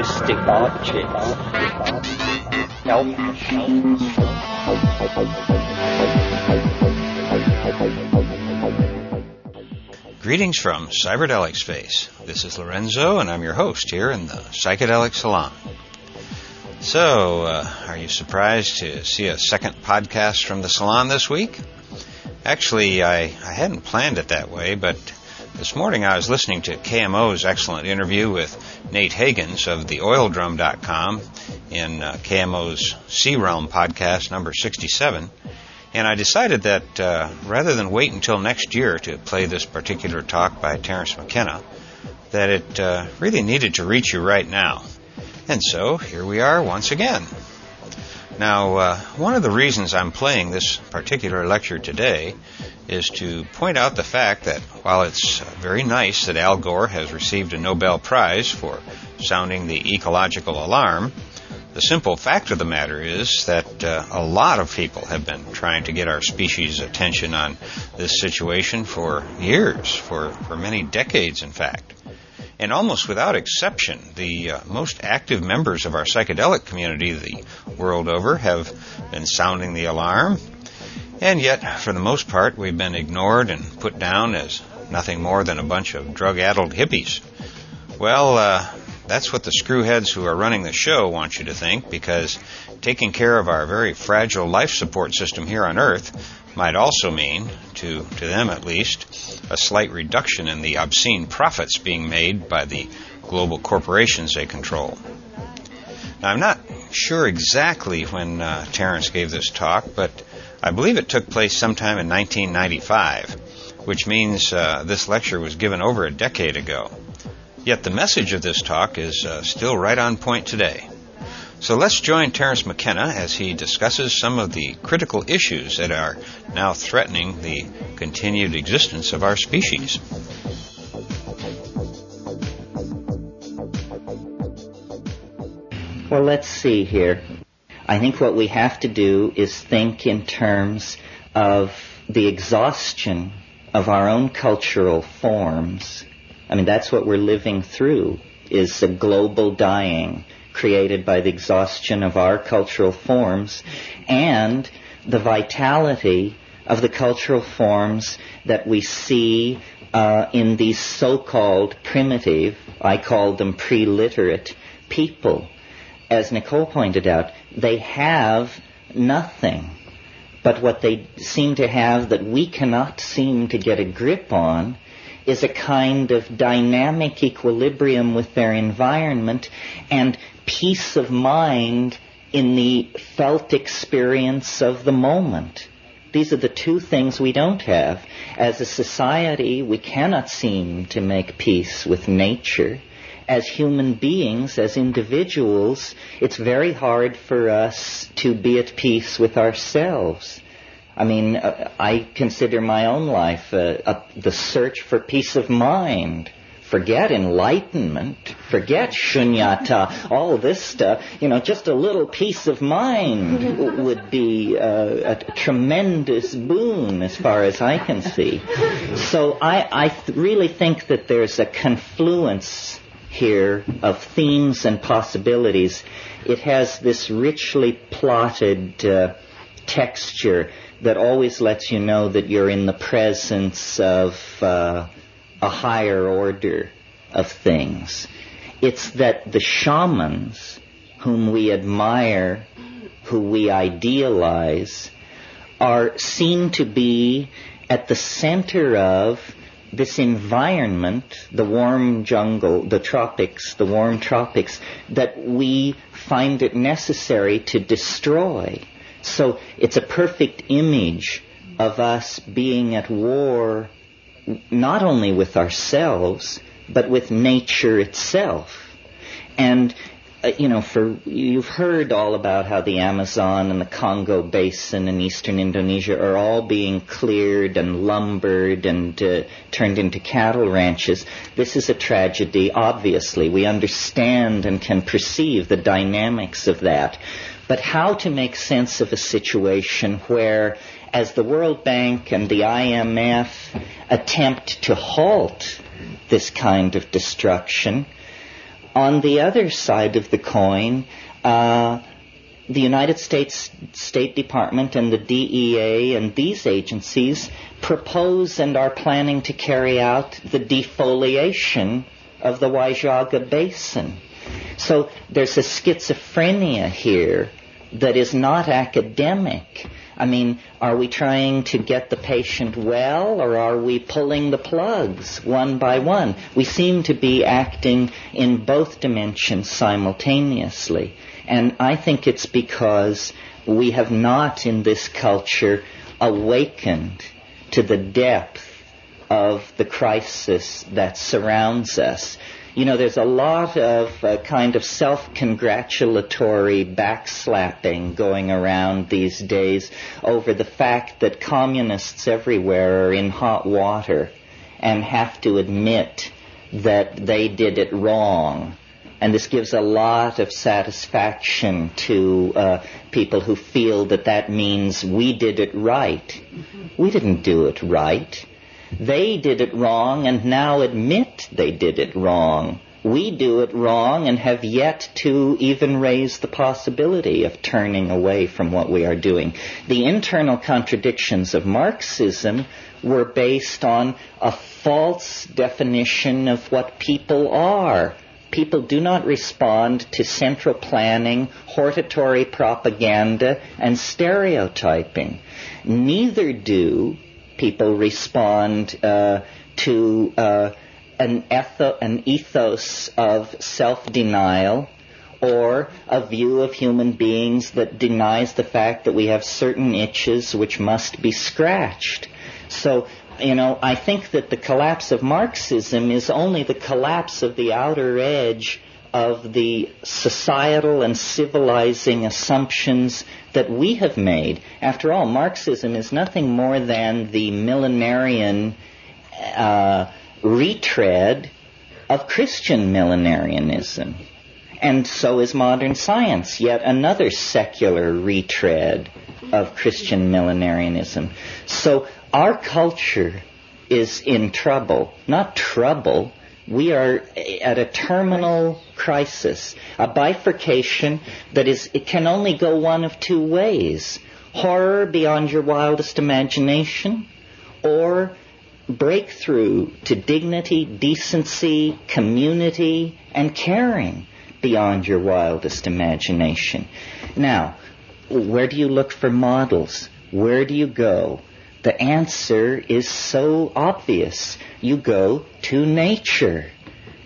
linguistic objects. Greetings from Cyberdelic Space. This is Lorenzo, and I'm your host here in the Psychedelic Salon. So, uh, are you surprised to see a second podcast from the salon this week? Actually, I, I hadn't planned it that way, but this morning I was listening to KMO's excellent interview with Nate Hagens of theoildrum.com in uh, KMO's C-Realm podcast number 67. And I decided that uh, rather than wait until next year to play this particular talk by Terence McKenna, that it uh, really needed to reach you right now. And so here we are once again. Now, uh, one of the reasons I'm playing this particular lecture today is to point out the fact that while it's very nice that Al Gore has received a Nobel Prize for sounding the ecological alarm, the simple fact of the matter is that uh, a lot of people have been trying to get our species' attention on this situation for years, for, for many decades, in fact. And almost without exception, the uh, most active members of our psychedelic community the world over have been sounding the alarm. And yet, for the most part, we've been ignored and put down as nothing more than a bunch of drug-addled hippies. Well, uh, that's what the screwheads who are running the show want you to think, because taking care of our very fragile life support system here on Earth might also mean, to, to them at least, a slight reduction in the obscene profits being made by the global corporations they control. Now, I'm not sure exactly when uh, Terence gave this talk, but I believe it took place sometime in 1995, which means uh, this lecture was given over a decade ago. Yet the message of this talk is uh, still right on point today. So let's join Terence McKenna as he discusses some of the critical issues that are now threatening the continued existence of our species. Well, let's see here. I think what we have to do is think in terms of the exhaustion of our own cultural forms. I mean, that's what we're living through, is the global dying created by the exhaustion of our cultural forms and the vitality of the cultural forms that we see uh, in these so-called primitive, I call them pre-literate people. As Nicole pointed out, they have nothing. But what they seem to have that we cannot seem to get a grip on is a kind of dynamic equilibrium with their environment and peace of mind in the felt experience of the moment. These are the two things we don't have. As a society, we cannot seem to make peace with nature. As human beings, as individuals, it's very hard for us to be at peace with ourselves. I mean, uh, I consider my own life uh, the search for peace of mind Forget enlightenment. Forget shunyata. All this stuff. You know, just a little peace of mind would be uh, a tremendous boon as far as I can see. So I, I th- really think that there's a confluence here of themes and possibilities. It has this richly plotted uh, texture that always lets you know that you're in the presence of uh, a higher order of things. It's that the shamans whom we admire, who we idealize, are seen to be at the center of this environment, the warm jungle, the tropics, the warm tropics, that we find it necessary to destroy. So it's a perfect image of us being at war not only with ourselves, but with nature itself. And you know, for you've heard all about how the Amazon and the Congo basin and eastern Indonesia are all being cleared and lumbered and uh, turned into cattle ranches. This is a tragedy. Obviously, we understand and can perceive the dynamics of that. But how to make sense of a situation where as the World Bank and the IMF attempt to halt this kind of destruction, on the other side of the coin, uh, the United States State Department and the DEA and these agencies propose and are planning to carry out the defoliation of the Huallaga Basin. So there's a schizophrenia here that is not academic. I mean, are we trying to get the patient well or are we pulling the plugs one by one? We seem to be acting in both dimensions simultaneously. And I think it's because we have not in this culture awakened to the depth of the crisis that surrounds us. You know, there's a lot of uh, kind of self-congratulatory backslapping going around these days over the fact that communists everywhere are in hot water and have to admit that they did it wrong and this gives a lot of satisfaction to uh, people who feel that that means we did it right. Mm-hmm. We didn't do it right. They did it wrong and now admit they did it wrong. We do it wrong and have yet to even raise the possibility of turning away from what we are doing. The internal contradictions of Marxism were based on a false definition of what people are people do not respond to central planning, hortatory propaganda, and stereotyping. Neither do people respond uh, to uh, an, etho- an ethos of self-denial or a view of human beings that denies the fact that we have certain itches which must be scratched. So you know, I think that the collapse of Marxism is only the collapse of the outer edge of the societal and civilizing assumptions that we have made. After all, Marxism is nothing more than the millenarian uh, retread of Christian millenarianism. And so is modern science, yet another secular retread of Christian millenarianism. So our culture is in trouble. Not trouble. We are at a terminal crisis, a bifurcation that is, it can only go one of two ways. Horror beyond your wildest imagination, or breakthrough to dignity, decency, community, and caring beyond your wildest imagination. Now, where do you look for models? Where do you go? The answer is so obvious. You go to nature.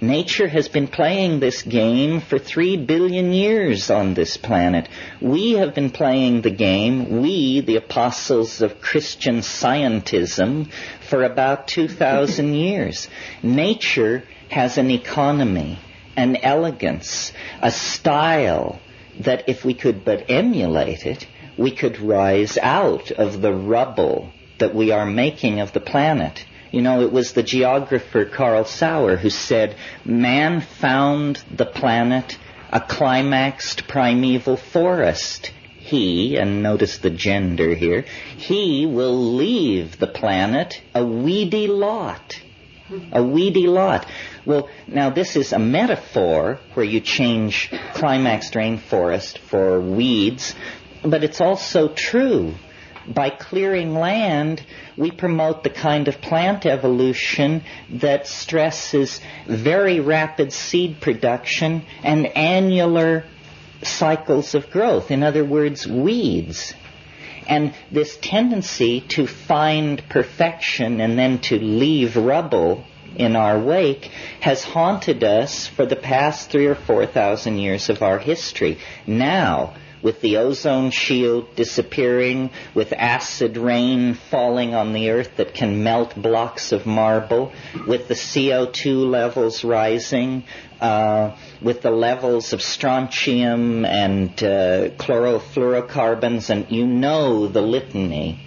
Nature has been playing this game for three billion years on this planet. We have been playing the game, we, the apostles of Christian scientism, for about 2,000 years. Nature has an economy, an elegance, a style that if we could but emulate it, we could rise out of the rubble that we are making of the planet. You know, it was the geographer Carl Sauer who said, man found the planet a climaxed primeval forest. He, and notice the gender here, he will leave the planet a weedy lot. A weedy lot. Well, now this is a metaphor where you change climaxed rainforest for weeds, but it's also true by clearing land, we promote the kind of plant evolution that stresses very rapid seed production and annular cycles of growth. In other words, weeds. And this tendency to find perfection and then to leave rubble in our wake has haunted us for the past three or four thousand years of our history. Now, with the ozone shield disappearing, with acid rain falling on the earth that can melt blocks of marble, with the CO2 levels rising, uh, with the levels of strontium and uh, chlorofluorocarbons, and you know the litany.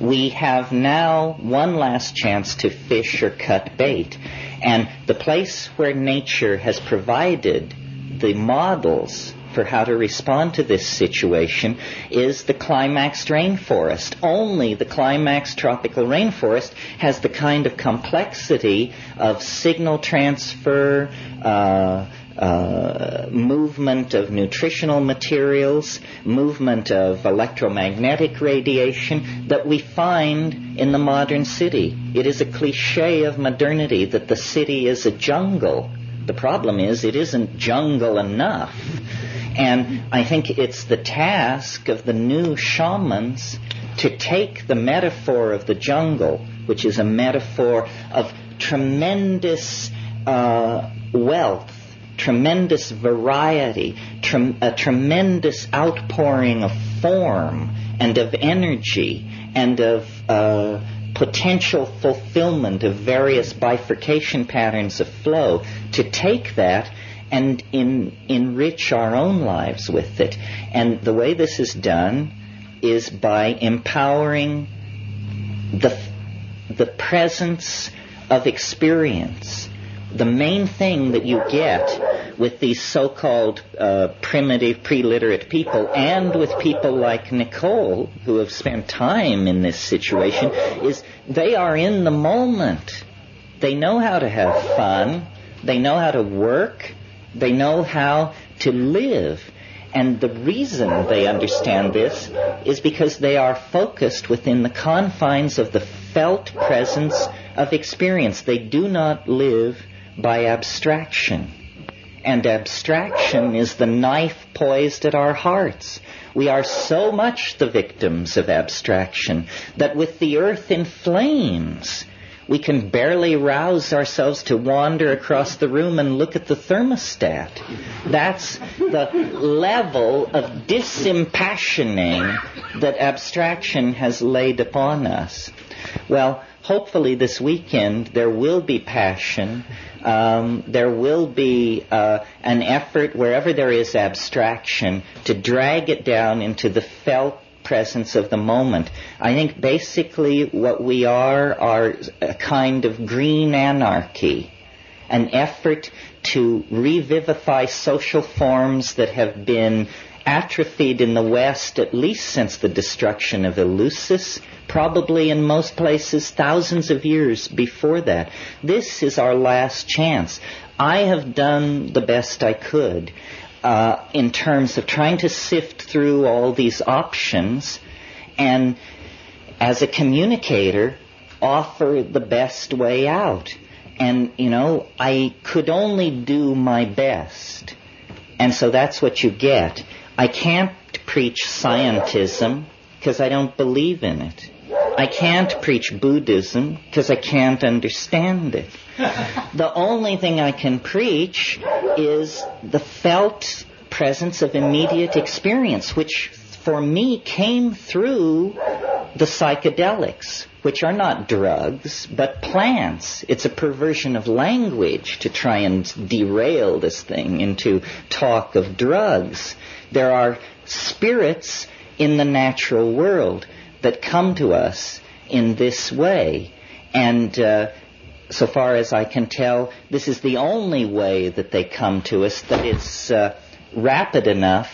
We have now one last chance to fish or cut bait. And the place where nature has provided the models for how to respond to this situation is the climaxed rainforest. Only the climaxed tropical rainforest has the kind of complexity of signal transfer, uh, uh, movement of nutritional materials, movement of electromagnetic radiation that we find in the modern city. It is a cliche of modernity that the city is a jungle. The problem is it isn't jungle enough. And I think it's the task of the new shamans to take the metaphor of the jungle, which is a metaphor of tremendous uh, wealth tremendous variety, a tremendous outpouring of form and of energy and of uh, potential fulfillment of various bifurcation patterns of flow, to take that and in, enrich our own lives with it. And the way this is done is by empowering the, the presence of experience the main thing that you get with these so-called uh, primitive pre-literate people and with people like Nicole who have spent time in this situation is they are in the moment. They know how to have fun. They know how to work. They know how to live. And the reason they understand this is because they are focused within the confines of the felt presence of experience. They do not live by abstraction. And abstraction is the knife poised at our hearts. We are so much the victims of abstraction that with the earth in flames, we can barely rouse ourselves to wander across the room and look at the thermostat. That's the level of disimpassioning that abstraction has laid upon us. Well, hopefully this weekend there will be passion um, there will be uh, an effort wherever there is abstraction to drag it down into the felt presence of the moment. I think basically what we are are a kind of green anarchy, an effort to revivify social forms that have been atrophied in the West at least since the destruction of Eleusis, probably in most places thousands of years before that. This is our last chance. I have done the best I could uh, in terms of trying to sift through all these options and as a communicator offer the best way out. And, you know, I could only do my best. And so that's what you get. I can't preach scientism because I don't believe in it. I can't preach Buddhism because I can't understand it. the only thing I can preach is the felt presence of immediate experience, which for me came through the psychedelics, which are not drugs, but plants. It's a perversion of language to try and derail this thing into talk of drugs. There are spirits in the natural world that come to us in this way. And uh, so far as I can tell, this is the only way that they come to us that is uh, rapid enough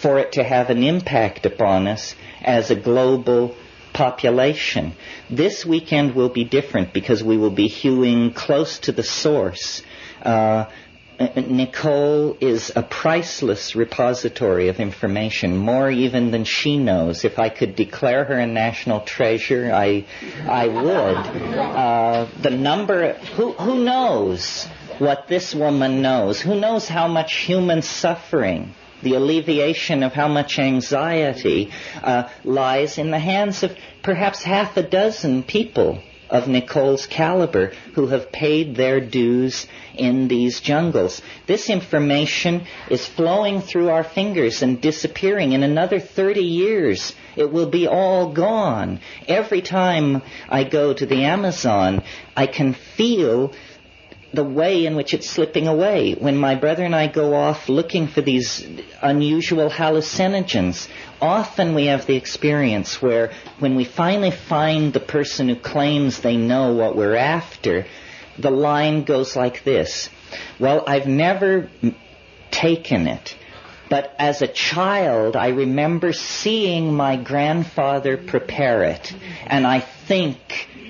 for it to have an impact upon us as a global population. This weekend will be different because we will be hewing close to the source. Uh, Nicole is a priceless repository of information, more even than she knows. If I could declare her a national treasure, I, I would. Uh, the number, who, who knows what this woman knows? Who knows how much human suffering the alleviation of how much anxiety uh, lies in the hands of perhaps half a dozen people of Nicole's caliber who have paid their dues in these jungles. This information is flowing through our fingers and disappearing. In another 30 years, it will be all gone. Every time I go to the Amazon, I can feel the way in which it's slipping away. When my brother and I go off looking for these unusual hallucinogens, often we have the experience where when we finally find the person who claims they know what we're after, the line goes like this. Well, I've never taken it. But as a child, I remember seeing my grandfather prepare it, and I think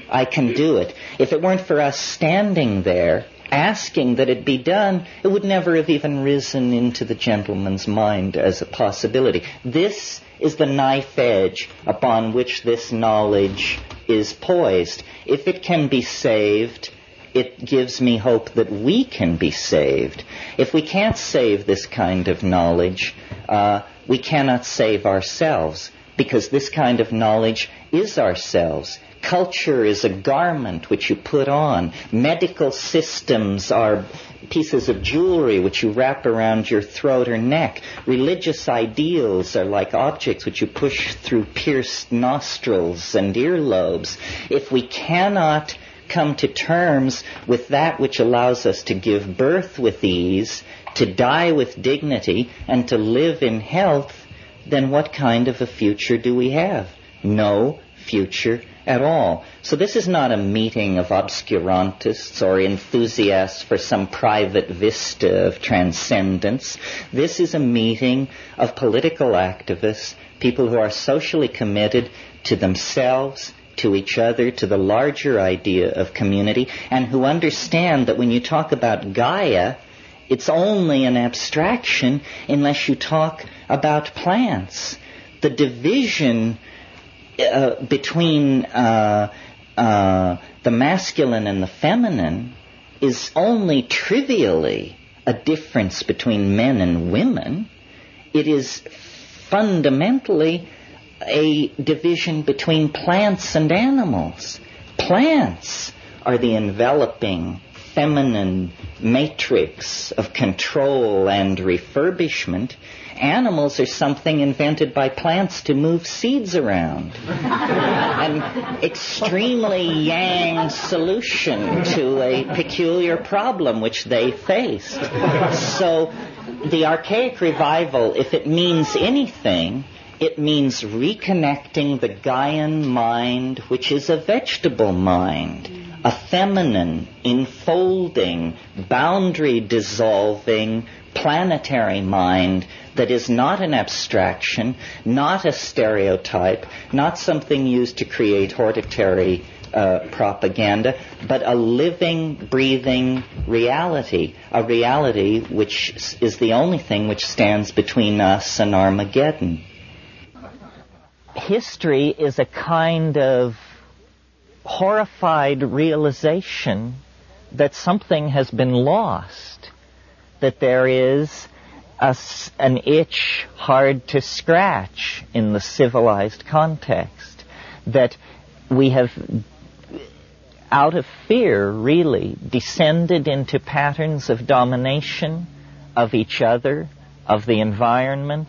I can do it. If it weren't for us standing there asking that it be done, it would never have even risen into the gentleman's mind as a possibility. This is the knife edge upon which this knowledge is poised. If it can be saved, it gives me hope that we can be saved. If we can't save this kind of knowledge, uh, we cannot save ourselves because this kind of knowledge is ourselves. Culture is a garment which you put on. Medical systems are pieces of jewelry which you wrap around your throat or neck. Religious ideals are like objects which you push through pierced nostrils and earlobes. If we cannot come to terms with that which allows us to give birth with ease, to die with dignity, and to live in health, then what kind of a future do we have? No future at all. So this is not a meeting of obscurantists or enthusiasts for some private vista of transcendence. This is a meeting of political activists, people who are socially committed to themselves, to each other, to the larger idea of community, and who understand that when you talk about Gaia, it's only an abstraction unless you talk about plants. The division uh, between uh, uh, the masculine and the feminine is only trivially a difference between men and women. It is fundamentally a division between plants and animals. Plants are the enveloping feminine matrix of control and refurbishment, animals are something invented by plants to move seeds around. An extremely yang solution to a peculiar problem which they faced. So the archaic revival, if it means anything, it means reconnecting the Gaian mind, which is a vegetable mind a feminine, enfolding, boundary dissolving, planetary mind that is not an abstraction, not a stereotype, not something used to create hortatory uh, propaganda, but a living, breathing reality, a reality which is the only thing which stands between us and Armageddon. History is a kind of horrified realization that something has been lost, that there is a, an itch hard to scratch in the civilized context, that we have, out of fear, really, descended into patterns of domination of each other, of the environment,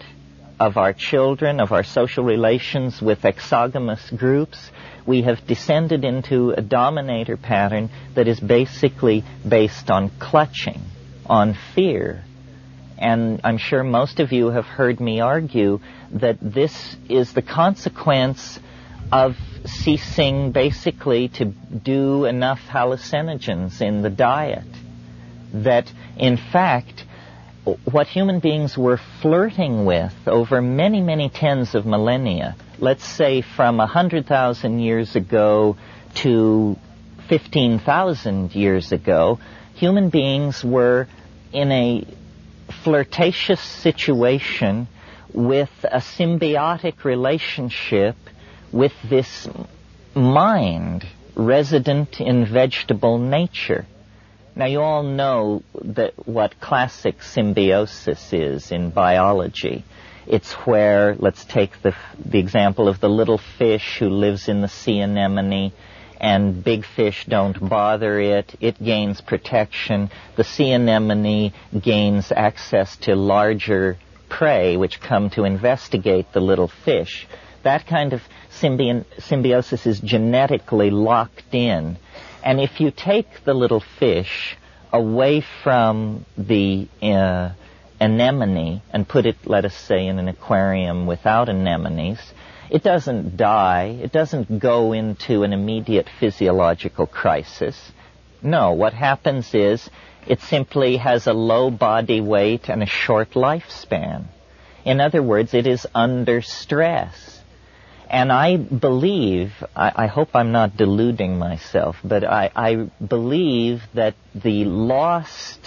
of our children, of our social relations with exogamous groups, we have descended into a dominator pattern that is basically based on clutching, on fear. And I'm sure most of you have heard me argue that this is the consequence of ceasing basically to do enough hallucinogens in the diet. That in fact, what human beings were flirting with over many, many tens of millennia, let's say from 100,000 years ago to 15,000 years ago, human beings were in a flirtatious situation with a symbiotic relationship with this mind resident in vegetable nature. Now, you all know that what classic symbiosis is in biology. It's where, let's take the, the example of the little fish who lives in the sea anemone and big fish don't bother it. It gains protection. The sea anemone gains access to larger prey which come to investigate the little fish. That kind of symbi- symbiosis is genetically locked in and if you take the little fish away from the uh, anemone and put it, let us say, in an aquarium without anemones, it doesn't die. It doesn't go into an immediate physiological crisis. No, what happens is it simply has a low body weight and a short lifespan. In other words, it is under stress. And I believe, I, I, hope I'm not deluding myself, but I, I believe that the lost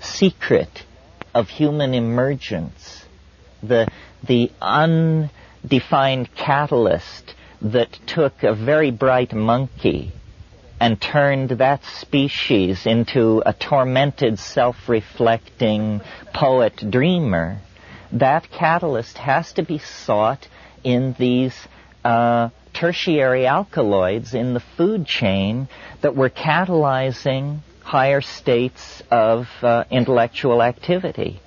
secret of human emergence, the, the undefined catalyst that took a very bright monkey and turned that species into a tormented, self-reflecting poet dreamer, that catalyst has to be sought in these uh, tertiary alkaloids in the food chain that were catalyzing higher states of uh, intellectual activity.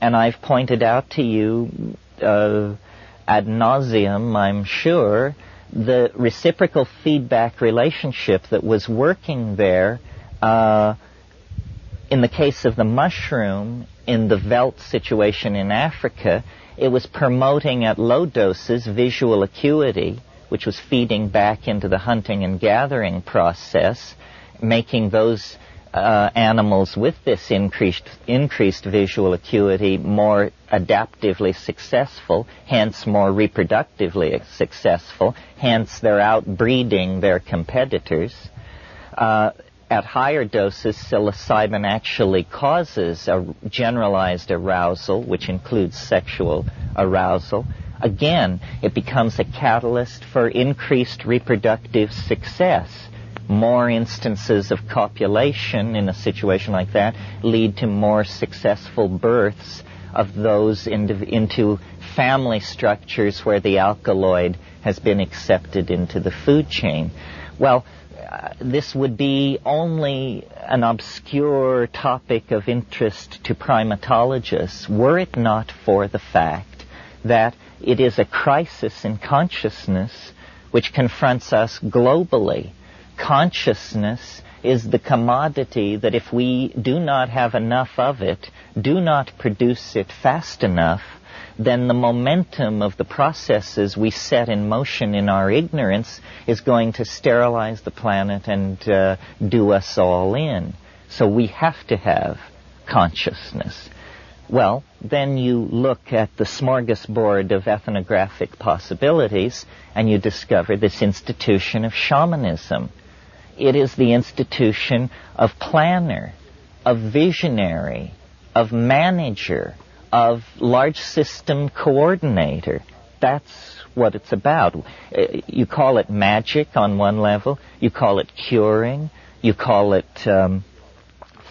And I've pointed out to you uh, ad nauseum, I'm sure, the reciprocal feedback relationship that was working there uh, in the case of the mushroom in the veldt situation in Africa, it was promoting at low doses visual acuity, which was feeding back into the hunting and gathering process, making those uh, animals with this increased increased visual acuity more adaptively successful, hence more reproductively successful, hence they're outbreeding their competitors. Uh, at higher doses, psilocybin actually causes a generalized arousal, which includes sexual arousal. Again, it becomes a catalyst for increased reproductive success more instances of copulation in a situation like that lead to more successful births of those into, into family structures where the alkaloid has been accepted into the food chain. Well, uh, this would be only an obscure topic of interest to primatologists were it not for the fact that it is a crisis in consciousness which confronts us globally consciousness is the commodity that if we do not have enough of it, do not produce it fast enough, then the momentum of the processes we set in motion in our ignorance is going to sterilize the planet and uh, do us all in. So we have to have consciousness. Well, then you look at the smorgasbord of ethnographic possibilities and you discover this institution of shamanism it is the institution of planner, of visionary, of manager, of large system coordinator. That's what it's about. Uh, you call it magic on one level, you call it curing, you call it um,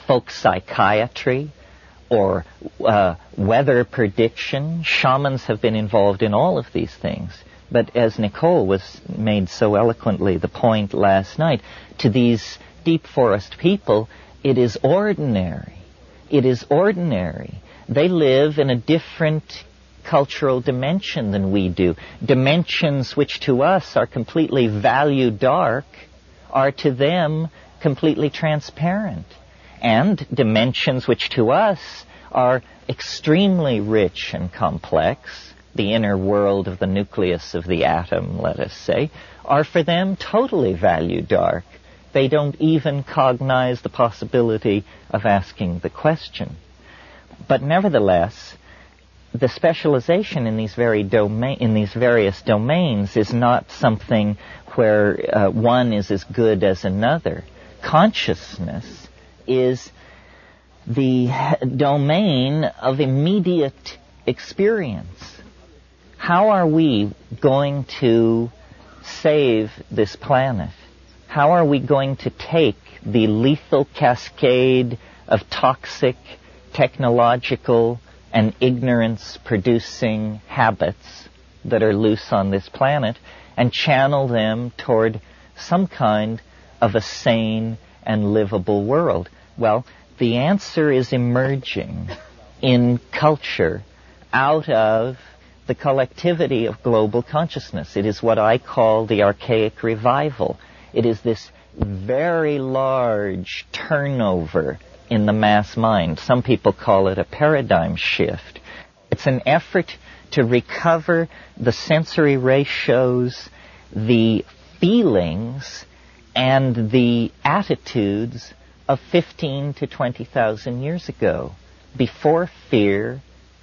folk psychiatry, or uh, weather prediction. Shamans have been involved in all of these things. But as Nicole was made so eloquently the point last night, to these deep forest people, it is ordinary. It is ordinary. They live in a different cultural dimension than we do. Dimensions which to us are completely value dark are to them completely transparent. And dimensions which to us are extremely rich and complex the inner world of the nucleus of the atom, let us say, are for them totally value dark. They don't even cognize the possibility of asking the question. But nevertheless, the specialization in these very domain in these various domains is not something where uh, one is as good as another. Consciousness is the domain of immediate experience how are we going to save this planet? How are we going to take the lethal cascade of toxic, technological, and ignorance producing habits that are loose on this planet and channel them toward some kind of a sane and livable world? Well, the answer is emerging in culture out of the collectivity of global consciousness. It is what I call the archaic revival. It is this very large turnover in the mass mind. Some people call it a paradigm shift. It's an effort to recover the sensory ratios, the feelings, and the attitudes of 15 to 20,000 years ago. Before fear,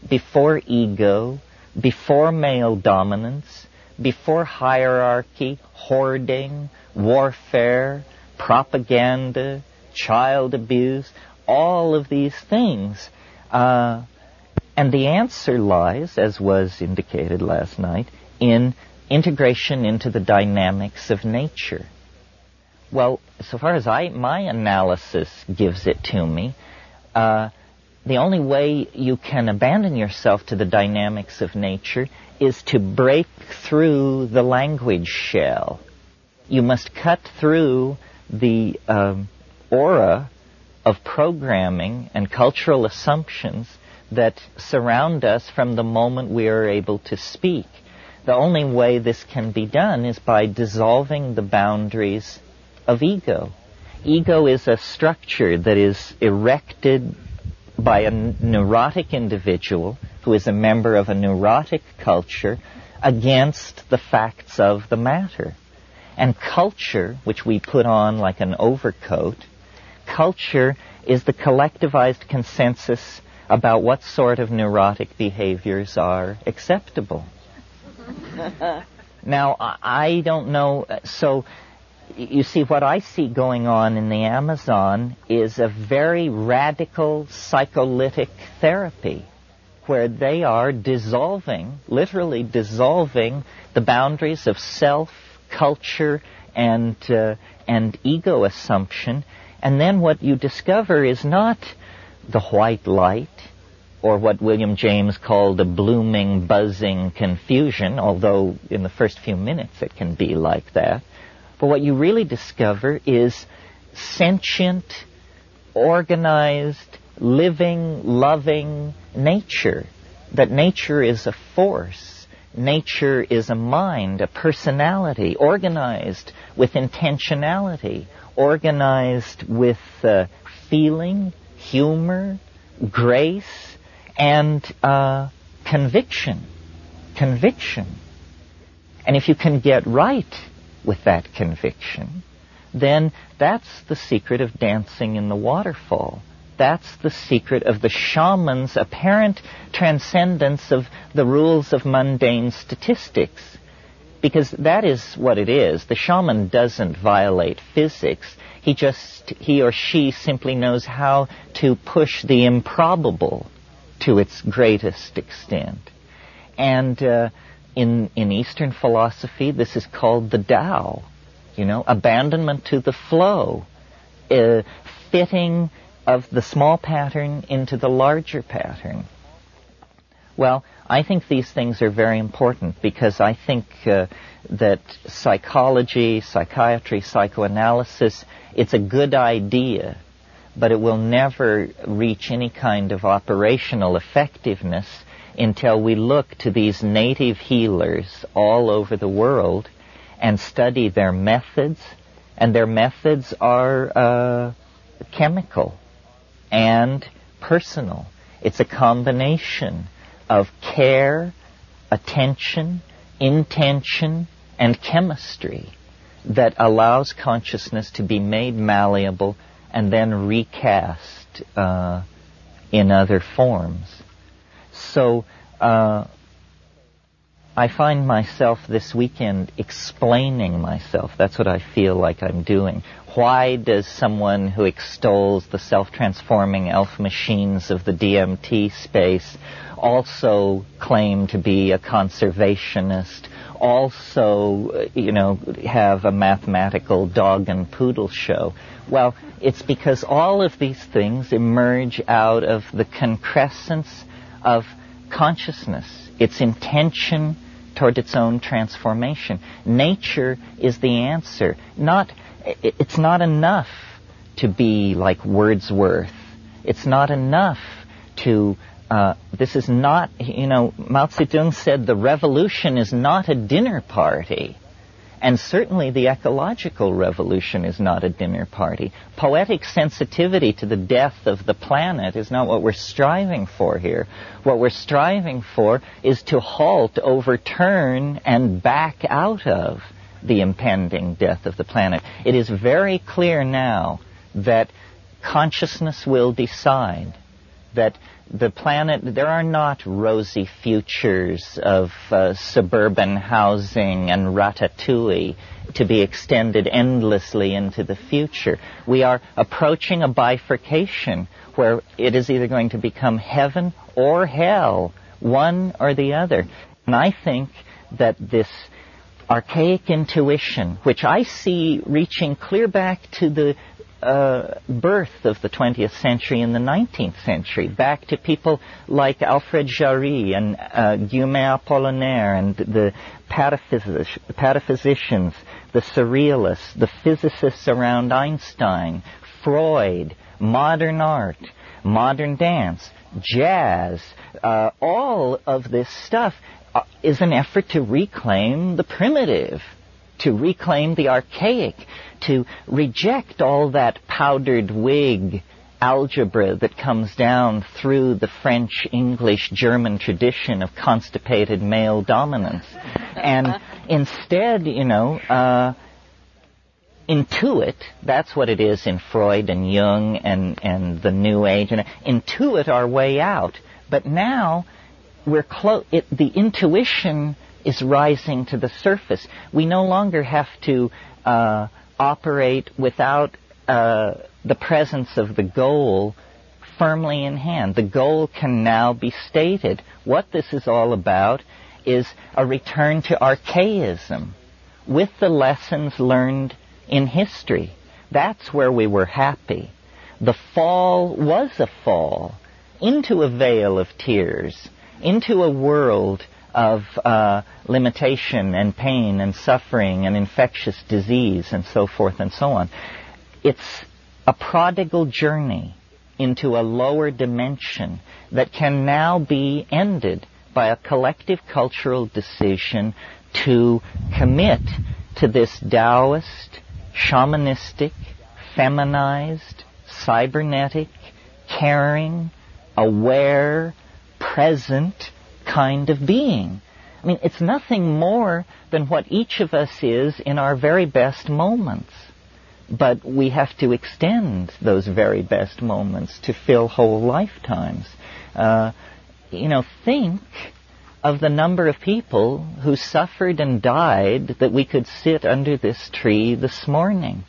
before ego, before male dominance, before hierarchy, hoarding, warfare, propaganda, child abuse, all of these things. Uh, and the answer lies, as was indicated last night, in integration into the dynamics of nature. Well, so far as I my analysis gives it to me, uh, the only way you can abandon yourself to the dynamics of nature is to break through the language shell. You must cut through the um, aura of programming and cultural assumptions that surround us from the moment we are able to speak. The only way this can be done is by dissolving the boundaries of ego. Ego is a structure that is erected by a neurotic individual who is a member of a neurotic culture against the facts of the matter. And culture, which we put on like an overcoat, culture is the collectivized consensus about what sort of neurotic behaviors are acceptable. now, I don't know, so you see, what I see going on in the Amazon is a very radical psycholytic therapy where they are dissolving, literally dissolving the boundaries of self, culture, and, uh, and ego assumption. And then what you discover is not the white light, or what William James called a blooming, buzzing confusion, although in the first few minutes it can be like that. But what you really discover is sentient, organized, living, loving nature. That nature is a force. Nature is a mind, a personality, organized with intentionality, organized with uh, feeling, humor, grace, and uh, conviction. Conviction. And if you can get right with that conviction, then that's the secret of dancing in the waterfall. That's the secret of the shaman's apparent transcendence of the rules of mundane statistics. Because that is what it is. The shaman doesn't violate physics. He just, he or she simply knows how to push the improbable to its greatest extent. And, uh, in, in Eastern philosophy, this is called the Tao. You know, abandonment to the flow, uh, fitting of the small pattern into the larger pattern. Well, I think these things are very important because I think uh, that psychology, psychiatry, psychoanalysis, it's a good idea, but it will never reach any kind of operational effectiveness until we look to these native healers all over the world and study their methods. And their methods are uh, chemical and personal. It's a combination of care, attention, intention, and chemistry that allows consciousness to be made malleable and then recast uh, in other forms. So uh, I find myself this weekend explaining myself. That's what I feel like I'm doing. Why does someone who extols the self-transforming elf machines of the DMT space also claim to be a conservationist, also, you know, have a mathematical dog and poodle show? Well, it's because all of these things emerge out of the concrescence of consciousness, its intention toward its own transformation. Nature is the answer. Not, it's not enough to be like Wordsworth. It's not enough to, uh, this is not, you know, Mao Zedong said the revolution is not a dinner party. And certainly the ecological revolution is not a dinner party. Poetic sensitivity to the death of the planet is not what we're striving for here. What we're striving for is to halt, overturn, and back out of the impending death of the planet. It is very clear now that consciousness will decide that the planet, there are not rosy futures of uh, suburban housing and ratatouille to be extended endlessly into the future. We are approaching a bifurcation where it is either going to become heaven or hell, one or the other. And I think that this archaic intuition, which I see reaching clear back to the uh, birth of the 20th century and the 19th century, back to people like Alfred Jarry and uh, Guillaume Apollinaire and the pataphysic- pataphysicians, the surrealists, the physicists around Einstein, Freud, modern art, modern dance, jazz, uh, all of this stuff uh, is an effort to reclaim the primitive to reclaim the archaic, to reject all that powdered wig algebra that comes down through the French, English, German tradition of constipated male dominance. And instead, you know, uh, intuit, that's what it is in Freud and Jung and, and the New Age, and intuit our way out. But now, we're close, the intuition is rising to the surface. We no longer have to uh, operate without uh, the presence of the goal firmly in hand. The goal can now be stated. What this is all about is a return to archaism with the lessons learned in history. That's where we were happy. The fall was a fall into a vale of tears, into a world of uh, limitation and pain and suffering and infectious disease and so forth and so on. It's a prodigal journey into a lower dimension that can now be ended by a collective cultural decision to commit to this Taoist, shamanistic, feminized, cybernetic, caring, aware, present, kind of being. I mean, it's nothing more than what each of us is in our very best moments. But we have to extend those very best moments to fill whole lifetimes. Uh, you know, think of the number of people who suffered and died that we could sit under this tree this morning.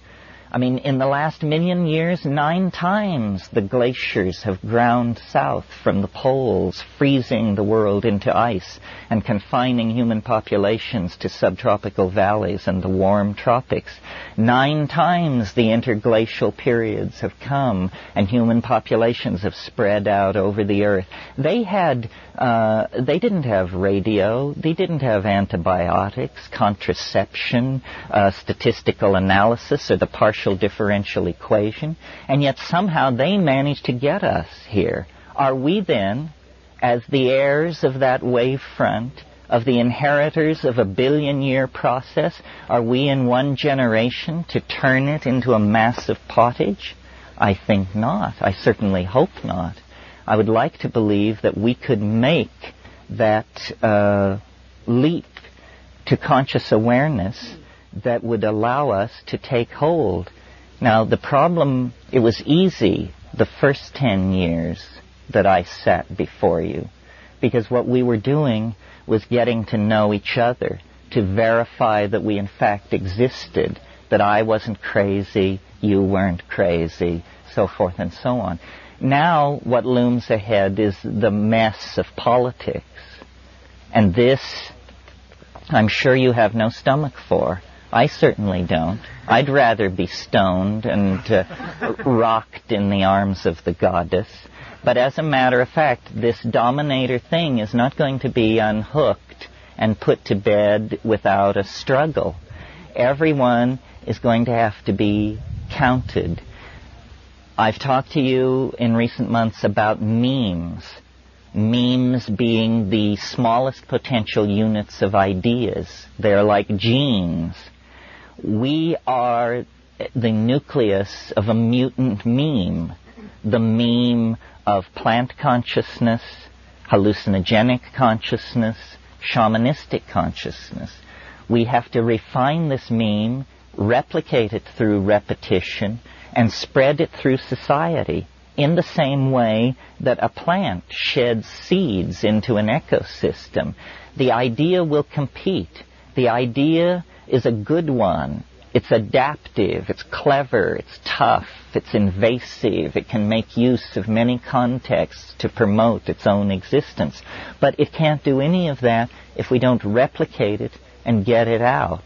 I mean, in the last million years, nine times the glaciers have ground south from the poles, freezing the world into ice and confining human populations to subtropical valleys and the warm tropics. Nine times the interglacial periods have come and human populations have spread out over the earth. They had, uh, they didn't have radio, they didn't have antibiotics, contraception, uh, statistical analysis, or the partial differential equation, and yet somehow they managed to get us here. Are we then, as the heirs of that wave front, of the inheritors of a billion year process, are we in one generation to turn it into a massive pottage? I think not. I certainly hope not. I would like to believe that we could make that uh, leap to conscious awareness that would allow us to take hold. Now, the problem, it was easy the first 10 years that I sat before you, because what we were doing was getting to know each other, to verify that we in fact existed, that I wasn't crazy, you weren't crazy, so forth and so on. Now, what looms ahead is the mess of politics. And this, I'm sure you have no stomach for. I certainly don't. I'd rather be stoned and uh, rocked in the arms of the goddess. But as a matter of fact, this dominator thing is not going to be unhooked and put to bed without a struggle. Everyone is going to have to be counted. I've talked to you in recent months about memes memes being the smallest potential units of ideas. They're like genes we are the nucleus of a mutant meme, the meme of plant consciousness, hallucinogenic consciousness, shamanistic consciousness. We have to refine this meme, replicate it through repetition, and spread it through society. in the same way that a plant sheds seeds into an ecosystem. The idea will compete. The idea is a good one. It's adaptive, it's clever, it's tough, it's invasive, it can make use of many contexts to promote its own existence. But it can't do any of that if we don't replicate it and get it out.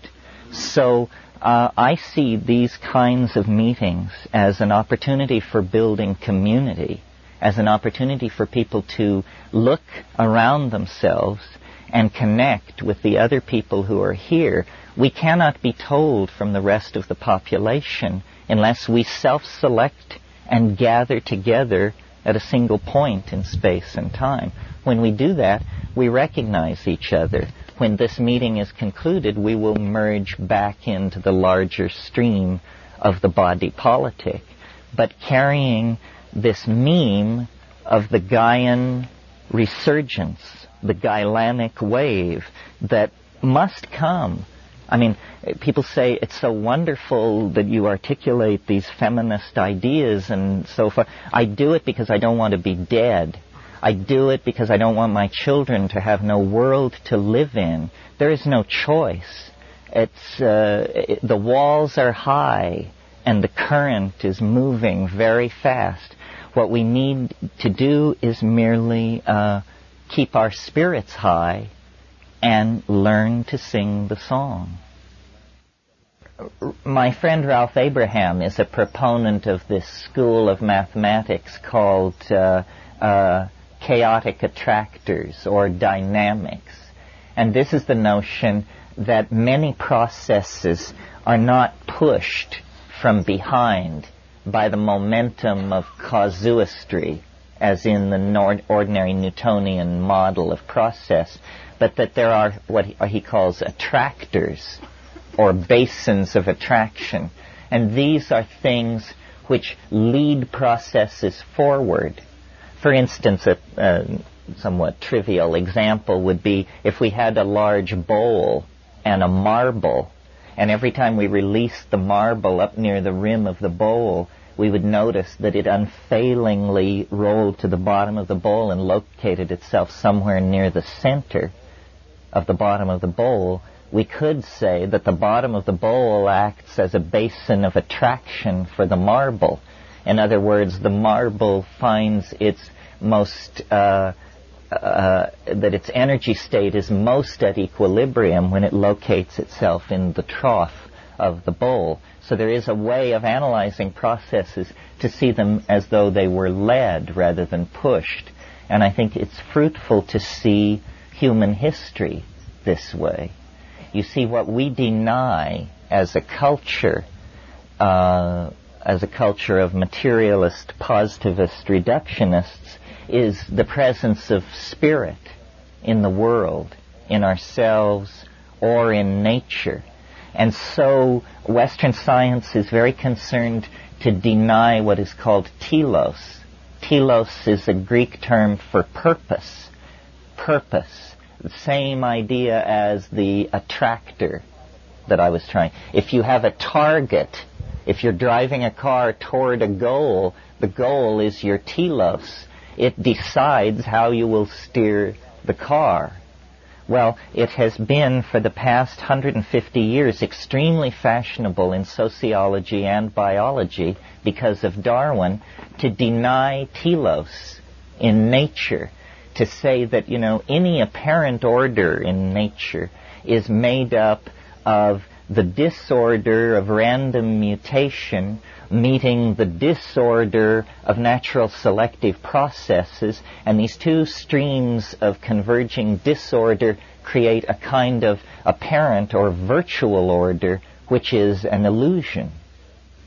So uh, I see these kinds of meetings as an opportunity for building community, as an opportunity for people to look around themselves and connect with the other people who are here. We cannot be told from the rest of the population unless we self-select and gather together at a single point in space and time. When we do that, we recognize each other when this meeting is concluded, we will merge back into the larger stream of the body politic, but carrying this meme of the Gaian resurgence, the gylanic wave that must come. I mean, people say it's so wonderful that you articulate these feminist ideas and so forth. I do it because I don't want to be dead. I do it because I don't want my children to have no world to live in. There is no choice. It's uh, it, the walls are high and the current is moving very fast. What we need to do is merely uh, keep our spirits high and learn to sing the song. My friend Ralph Abraham is a proponent of this school of mathematics called uh, uh, chaotic attractors or dynamics. And this is the notion that many processes are not pushed from behind by the momentum of casuistry, as in the ordinary Newtonian model of process, but that there are what he calls attractors or basins of attraction. And these are things which lead processes forward for instance, a, a somewhat trivial example would be if we had a large bowl and a marble, and every time we released the marble up near the rim of the bowl, we would notice that it unfailingly rolled to the bottom of the bowl and located itself somewhere near the center of the bottom of the bowl, we could say that the bottom of the bowl acts as a basin of attraction for the marble. In other words, the marble finds its most uh, uh, that its energy state is most at equilibrium when it locates itself in the trough of the bowl. So there is a way of analyzing processes to see them as though they were led rather than pushed. And I think it's fruitful to see human history this way. You see, what we deny as a culture, uh, as a culture of materialist, positivist reductionists, is the presence of spirit in the world, in ourselves, or in nature. And so Western science is very concerned to deny what is called telos. Telos is a Greek term for purpose. Purpose. The same idea as the attractor that I was trying. If you have a target, if you're driving a car toward a goal, the goal is your telos. It decides how you will steer the car. Well, it has been for the past 150 years extremely fashionable in sociology and biology because of Darwin to deny telos in nature, to say that, you know, any apparent order in nature is made up of the disorder of random mutation meeting the disorder of natural selective processes, and these two streams of converging disorder create a kind of apparent or virtual order, which is an illusion.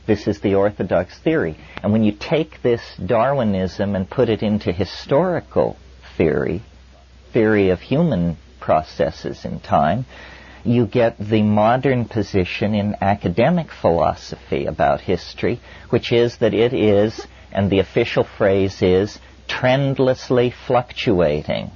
This is the orthodox theory. And when you take this Darwinism and put it into historical theory, theory of human processes in time, you get the modern position in academic philosophy about history, which is that it is, and the official phrase is, trendlessly fluctuating.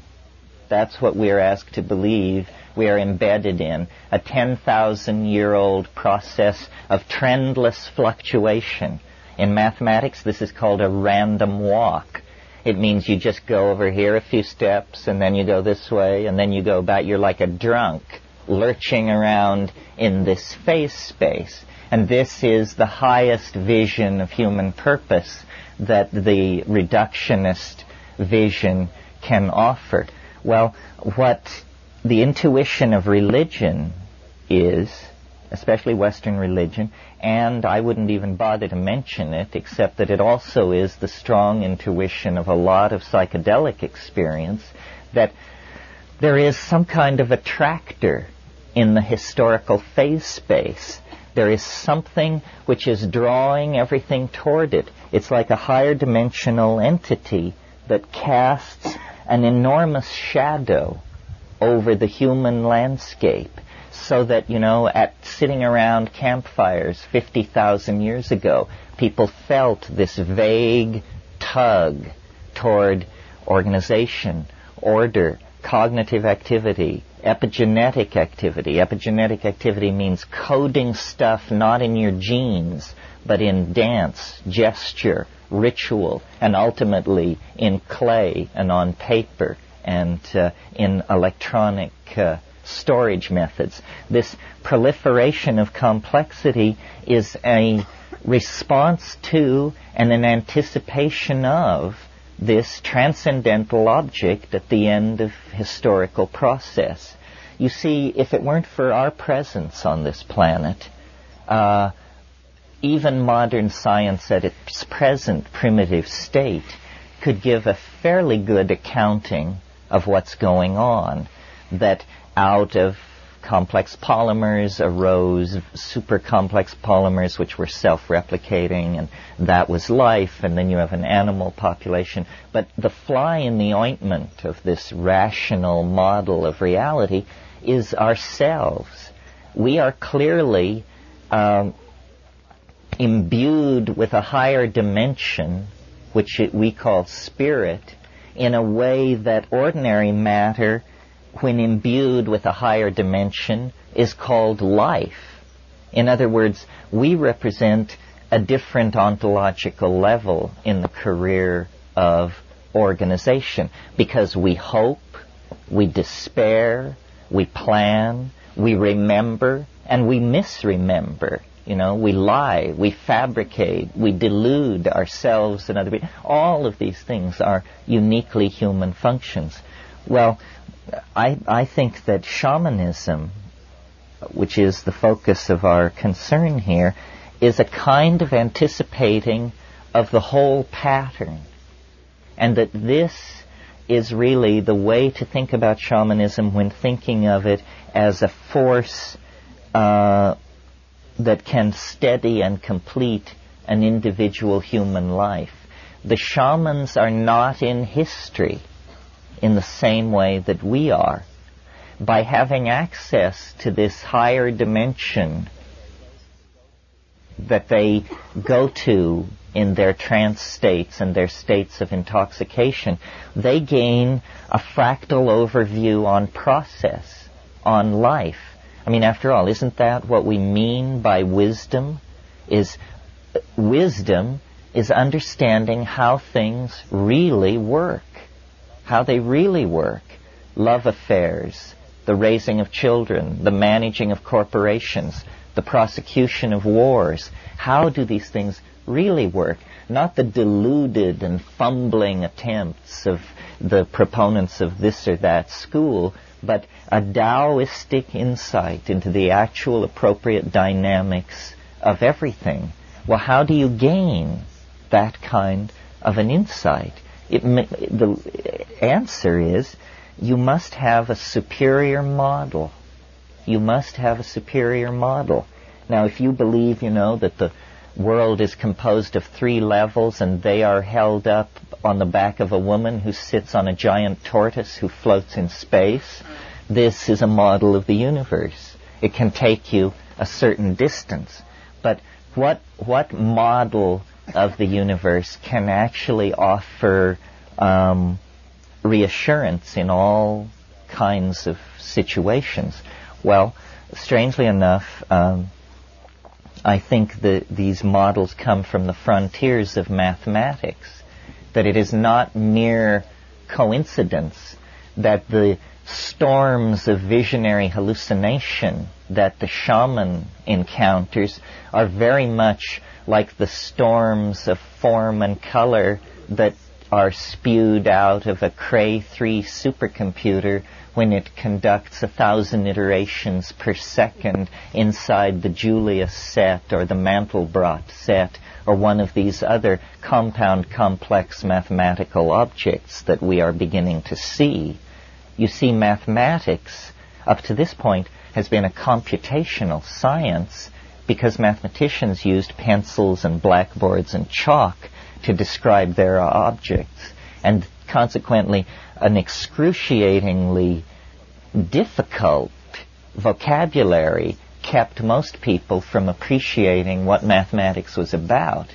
That's what we are asked to believe we are embedded in, a 10,000 year old process of trendless fluctuation. In mathematics, this is called a random walk. It means you just go over here a few steps, and then you go this way, and then you go back. You're like a drunk, lurching around in this phase space. And this is the highest vision of human purpose that the reductionist vision can offer. Well, what the intuition of religion is, especially Western religion, and I wouldn't even bother to mention it, except that it also is the strong intuition of a lot of psychedelic experience, that there is some kind of attractor in the historical phase space. There is something which is drawing everything toward it. It's like a higher dimensional entity that casts an enormous shadow over the human landscape so that, you know, at sitting around campfires 50,000 years ago, people felt this vague tug toward organization, order, cognitive activity, epigenetic activity. Epigenetic activity means coding stuff not in your genes, but in dance, gesture, ritual, and ultimately in clay and on paper and uh, in electronic uh, storage methods. This proliferation of complexity is a response to and an anticipation of this transcendental object at the end of historical process. You see, if it weren't for our presence on this planet, uh, even modern science at its present primitive state could give a fairly good accounting of what's going on. That out of complex polymers arose super complex polymers which were self-replicating and that was life and then you have an animal population. But the fly in the ointment of this rational model of reality is ourselves. We are clearly um, imbued with a higher dimension which we call spirit in a way that ordinary matter when imbued with a higher dimension, is called life. In other words, we represent a different ontological level in the career of organization because we hope, we despair, we plan, we remember, and we misremember. You know, we lie, we fabricate, we delude ourselves and other people. All of these things are uniquely human functions. Well, I, I think that shamanism, which is the focus of our concern here, is a kind of anticipating of the whole pattern. And that this is really the way to think about shamanism when thinking of it as a force uh, that can steady and complete an individual human life. The shamans are not in history in the same way that we are. By having access to this higher dimension that they go to in their trance states and their states of intoxication, they gain a fractal overview on process, on life. I mean, after all, isn't that what we mean by wisdom? Is wisdom is understanding how things really work how they really work love affairs, the raising of children, the managing of corporations, the prosecution of wars. How do these things really work? Not the deluded and fumbling attempts of the proponents of this or that school, but a Taoistic insight into the actual appropriate dynamics of everything. Well, how do you gain that kind of an insight? It, the answer is you must have a superior model. You must have a superior model. Now, if you believe, you know, that the world is composed of three levels and they are held up on the back of a woman who sits on a giant tortoise who floats in space, this is a model of the universe. It can take you a certain distance. But what, what model of the universe can actually offer um, reassurance in all kinds of situations. Well, strangely enough, um, I think that these models come from the frontiers of mathematics, that it is not mere coincidence that the storms of visionary hallucination that the shaman encounters are very much like the storms of form and color that are spewed out of a Cray 3 supercomputer when it conducts a thousand iterations per second inside the Julia set or the Mandelbrot set or one of these other compound complex mathematical objects that we are beginning to see. You see, mathematics, up to this point, has been a computational science because mathematicians used pencils and blackboards and chalk to describe their objects. And consequently, an excruciatingly difficult vocabulary kept most people from appreciating what mathematics was about.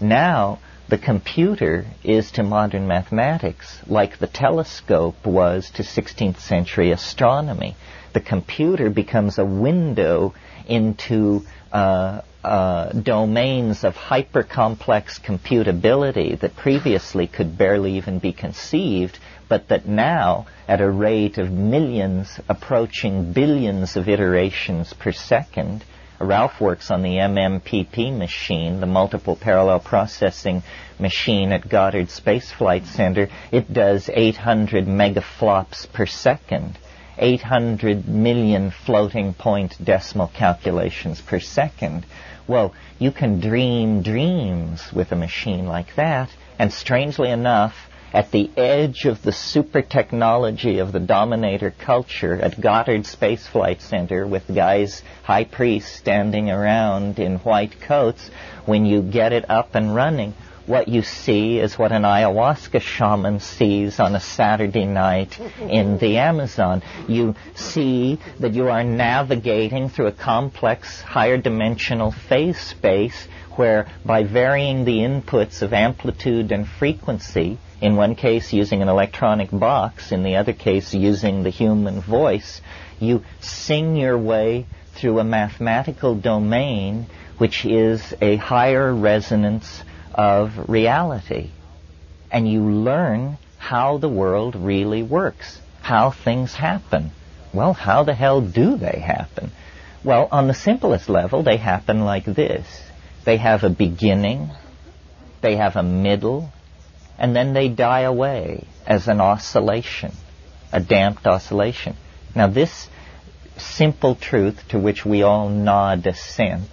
Now, the computer is to modern mathematics like the telescope was to 16th century astronomy. The computer becomes a window into uh, uh, domains of hyper complex computability that previously could barely even be conceived, but that now, at a rate of millions approaching billions of iterations per second, Ralph works on the MMPP machine, the multiple parallel processing machine at Goddard Space Flight Center. It does 800 megaflops per second. 800 million floating point decimal calculations per second. Well, you can dream dreams with a machine like that, and strangely enough, at the edge of the super technology of the dominator culture at Goddard Space Flight Center with guys, high priests standing around in white coats, when you get it up and running, what you see is what an ayahuasca shaman sees on a Saturday night in the Amazon. You see that you are navigating through a complex, higher dimensional phase space where by varying the inputs of amplitude and frequency, in one case using an electronic box, in the other case using the human voice, you sing your way through a mathematical domain which is a higher resonance of reality. And you learn how the world really works, how things happen. Well, how the hell do they happen? Well, on the simplest level, they happen like this. They have a beginning, they have a middle, and then they die away as an oscillation, a damped oscillation. Now, this simple truth to which we all nod assent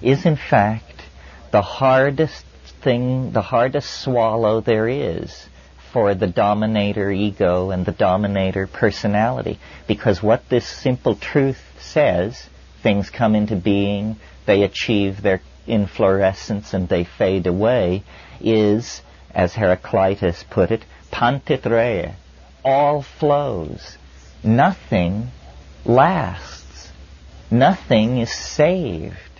is, in fact, the hardest thing, the hardest swallow there is for the dominator ego and the dominator personality. Because what this simple truth says, things come into being, they achieve their inflorescence and they fade away, is, as Heraclitus put it, "Panta rhei," All flows. Nothing lasts. Nothing is saved.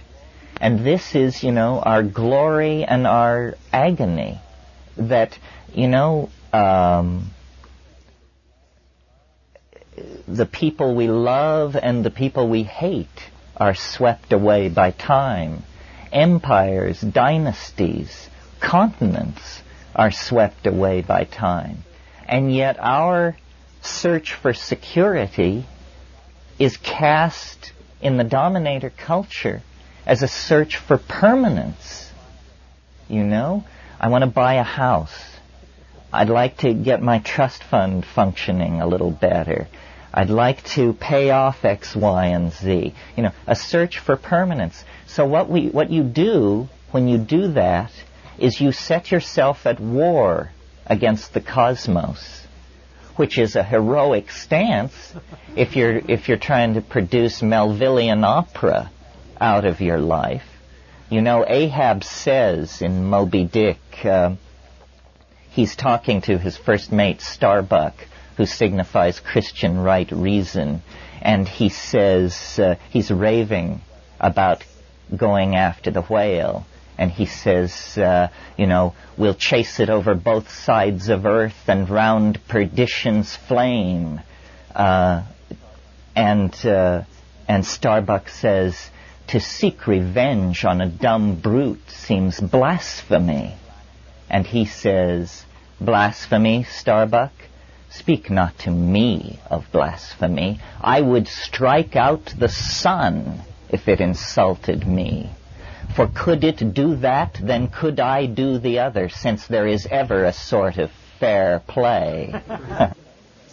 And this is, you know, our glory and our agony. That, you know, um, the people we love and the people we hate are swept away by time. Empires, dynasties, continents are swept away by time. And yet our search for security is cast in the dominator culture as a search for permanence. You know, I want to buy a house. I'd like to get my trust fund functioning a little better. I'd like to pay off X, Y, and Z. You know, a search for permanence. So what we, what you do when you do that is you set yourself at war against the cosmos, which is a heroic stance if you're, if you're trying to produce Melvillian opera out of your life. You know, Ahab says in Moby Dick, uh, he's talking to his first mate, Starbuck, who signifies Christian right reason, and he says, uh, he's raving about going after the whale. And he says, uh, you know, we'll chase it over both sides of earth and round perdition's flame. Uh, and, uh, and Starbuck says, To seek revenge on a dumb brute seems blasphemy. And he says, Blasphemy, Starbuck? Speak not to me of blasphemy. I would strike out the sun if it insulted me. For could it do that, then could I do the other, since there is ever a sort of fair play.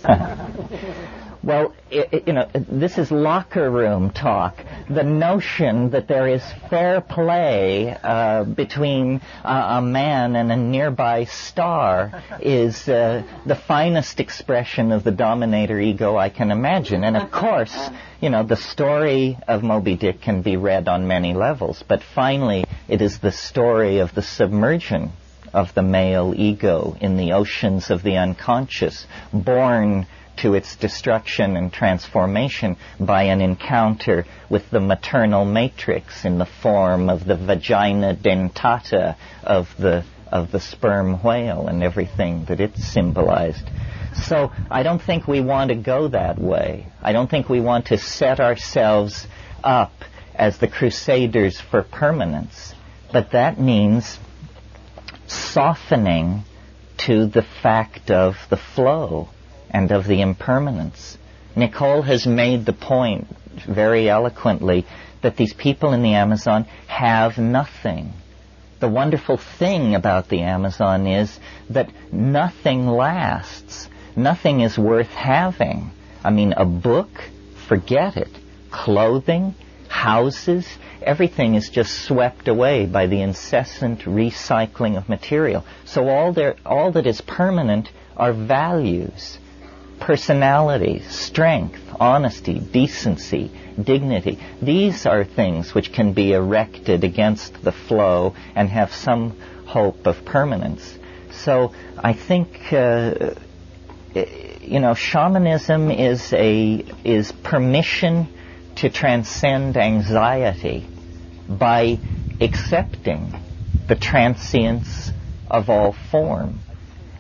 Well, you know, this is locker room talk. The notion that there is fair play uh, between uh, a man and a nearby star is uh, the finest expression of the dominator ego I can imagine. And of course, you know, the story of Moby Dick can be read on many levels, but finally, it is the story of the submersion of the male ego in the oceans of the unconscious, born to its destruction and transformation by an encounter with the maternal matrix in the form of the vagina dentata of the of the sperm whale and everything that it symbolized. So I don't think we want to go that way. I don't think we want to set ourselves up as the crusaders for permanence. But that means softening to the fact of the flow and of the impermanence. Nicole has made the point very eloquently that these people in the Amazon have nothing. The wonderful thing about the Amazon is that nothing lasts. Nothing is worth having. I mean, a book, forget it. Clothing, houses, everything is just swept away by the incessant recycling of material. So all there, all that is permanent are values personality, strength, honesty, decency, dignity. These are things which can be erected against the flow and have some hope of permanence. So I think, uh, you know, shamanism is a is permission to transcend anxiety by accepting the transience of all form,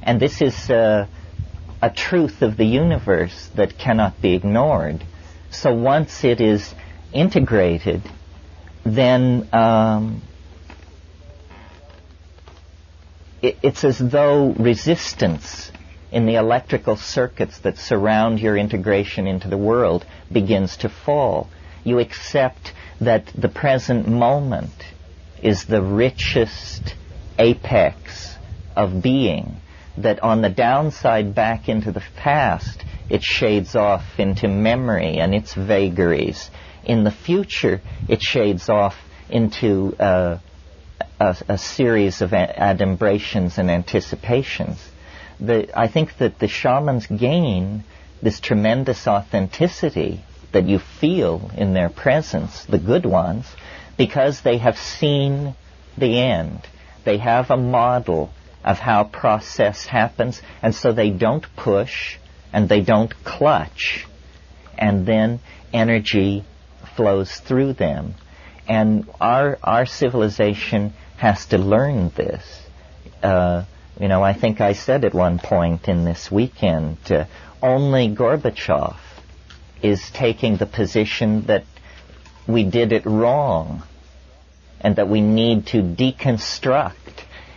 and this is. Uh, a truth of the universe that cannot be ignored. So once it is integrated, then um, it, it's as though resistance in the electrical circuits that surround your integration into the world begins to fall. You accept that the present moment is the richest apex of being that on the downside back into the past, it shades off into memory and its vagaries. In the future, it shades off into uh, a, a, series of adumbrations and anticipations. The, I think that the shamans gain this tremendous authenticity that you feel in their presence, the good ones, because they have seen the end. They have a model of how process happens, and so they don't push and they don't clutch, and then energy flows through them. And our our civilization has to learn this. Uh, you know, I think I said at one point in this weekend, uh, only Gorbachev is taking the position that we did it wrong and that we need to deconstruct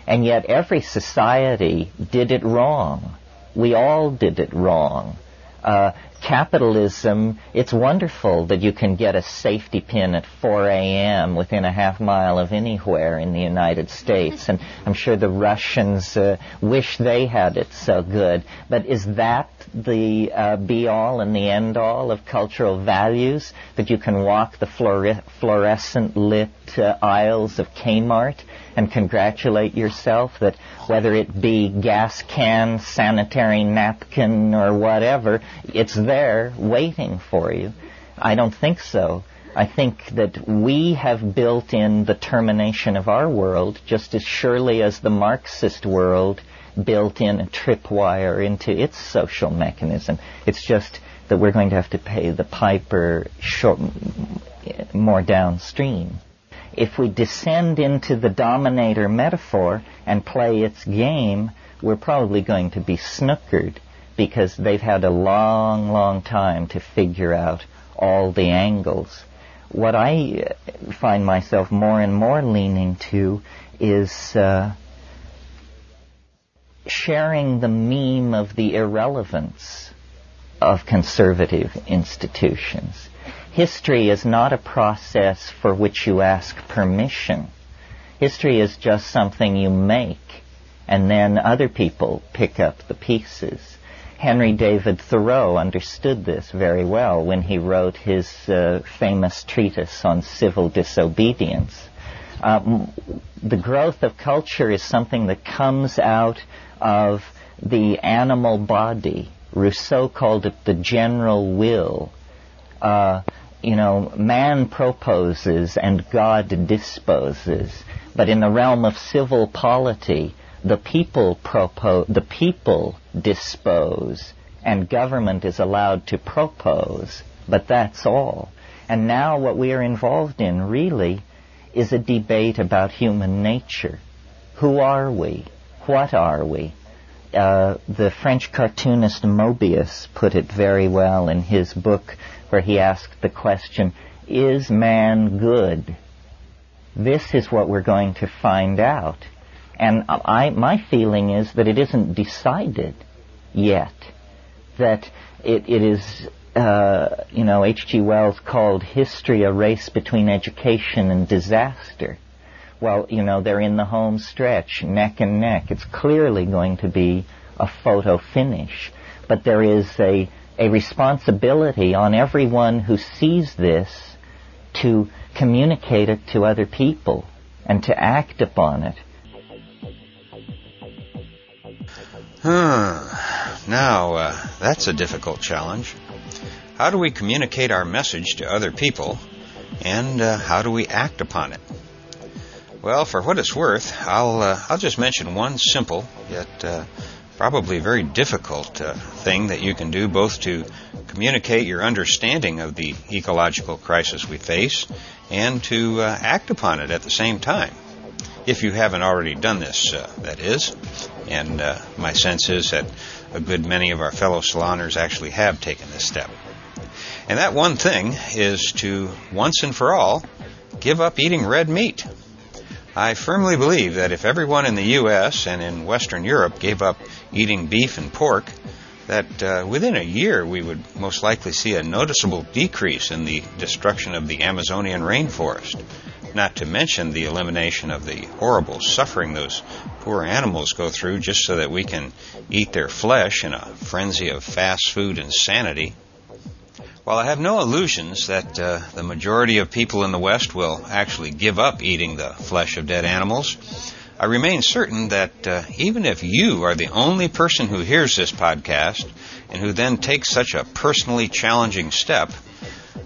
and yet every society did it wrong. We all did it wrong. Uh, capitalism, it's wonderful that you can get a safety pin at 4 a.m. within a half mile of anywhere in the United States. And I'm sure the Russians uh, wish they had it so good. But is that the uh, be all and the end all of cultural values? That you can walk the fluorescent lit uh, aisles of Kmart and congratulate yourself that whether it be gas can, sanitary napkin, or whatever, it's there waiting for you. I don't think so. I think that we have built in the termination of our world just as surely as the Marxist world built in a tripwire into its social mechanism. It's just that we're going to have to pay the piper short, more downstream if we descend into the dominator metaphor and play its game, we're probably going to be snookered because they've had a long, long time to figure out all the angles. what I find myself more and more leaning to is uh, sharing the meme of the irrelevance of conservative institutions. History is not a process for which you ask permission. History is just something you make, and then other people pick up the pieces. Henry David Thoreau understood this very well when he wrote his uh, famous treatise on civil disobedience. Um, the growth of culture is something that comes out of the animal body. Rousseau called it the general will. Uh, you know, man proposes and God disposes. But in the realm of civil polity, the people propose, the people dispose, and government is allowed to propose, but that's all. And now what we are involved in really is a debate about human nature. Who are we? What are we? Uh, the French cartoonist Moebius put it very well in his book where he asked the question, is man good? This is what we're going to find out. And I, my feeling is that it isn't decided yet. That it, it is, uh, you know, H.G. Wells called history a race between education and disaster. Well, you know, they're in the home stretch, neck and neck. It's clearly going to be a photo finish. But there is a, a responsibility on everyone who sees this to communicate it to other people and to act upon it. Hmm. Now, uh, that's a difficult challenge. How do we communicate our message to other people, and uh, how do we act upon it? Well, for what it's worth, I'll uh, I'll just mention one simple yet uh, probably very difficult uh, thing that you can do, both to communicate your understanding of the ecological crisis we face, and to uh, act upon it at the same time. If you haven't already done this, that is and uh, my sense is that a good many of our fellow saloners actually have taken this step. And that one thing is to once and for all give up eating red meat. I firmly believe that if everyone in the U.S. and in Western Europe gave up eating beef and pork, that uh, within a year we would most likely see a noticeable decrease in the destruction of the Amazonian rainforest not to mention the elimination of the horrible suffering those poor animals go through just so that we can eat their flesh in a frenzy of fast food insanity. While I have no illusions that uh, the majority of people in the West will actually give up eating the flesh of dead animals, I remain certain that uh, even if you are the only person who hears this podcast and who then takes such a personally challenging step,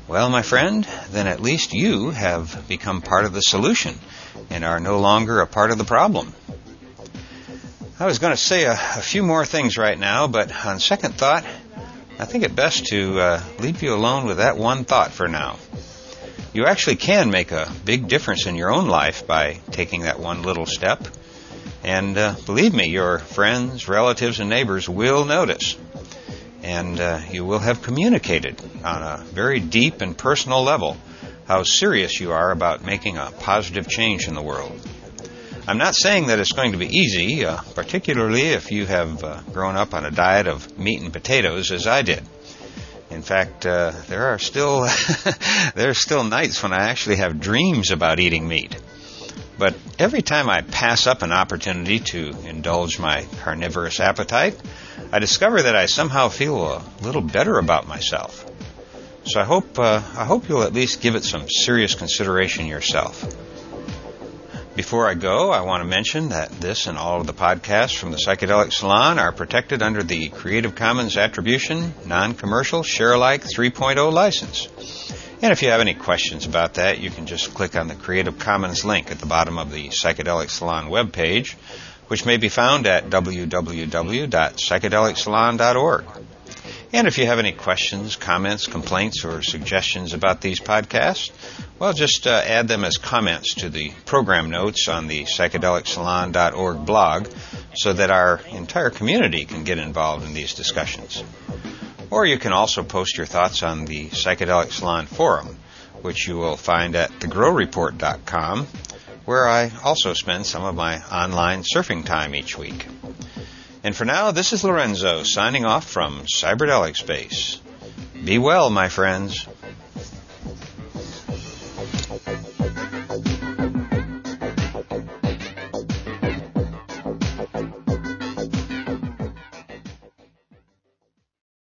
well, my friend, then at least you have become part of the solution and are no longer a part of the problem. I was going to say a, a few more things right now, but on second thought, I think it best to uh, leave you alone with that one thought for now. You actually can make a big difference in your own life by taking that one little step. And uh, believe me, your friends, relatives, and neighbors will notice and uh, you will have communicated on a very deep and personal level how serious you are about making a positive change in the world. I'm not saying that it's going to be easy, uh, particularly if you have uh, grown up on a diet of meat and potatoes as I did. In fact, uh, there are still there are still nights when I actually have dreams about eating meat. But every time I pass up an opportunity to indulge my carnivorous appetite, I discover that I somehow feel a little better about myself. So I hope uh, I hope you'll at least give it some serious consideration yourself. Before I go, I want to mention that this and all of the podcasts from the Psychedelic Salon are protected under the Creative Commons Attribution Non-Commercial Share-alike 3.0 license. And if you have any questions about that, you can just click on the Creative Commons link at the bottom of the Psychedelic Salon webpage which may be found at www.psychedelicsalon.org. And if you have any questions, comments, complaints, or suggestions about these podcasts, well, just uh, add them as comments to the program notes on the psychedelicsalon.org blog so that our entire community can get involved in these discussions. Or you can also post your thoughts on the Psychedelic Salon forum, which you will find at thegrowreport.com, where I also spend some of my online surfing time each week. And for now, this is Lorenzo signing off from Cyberdelic Space. Be well, my friends.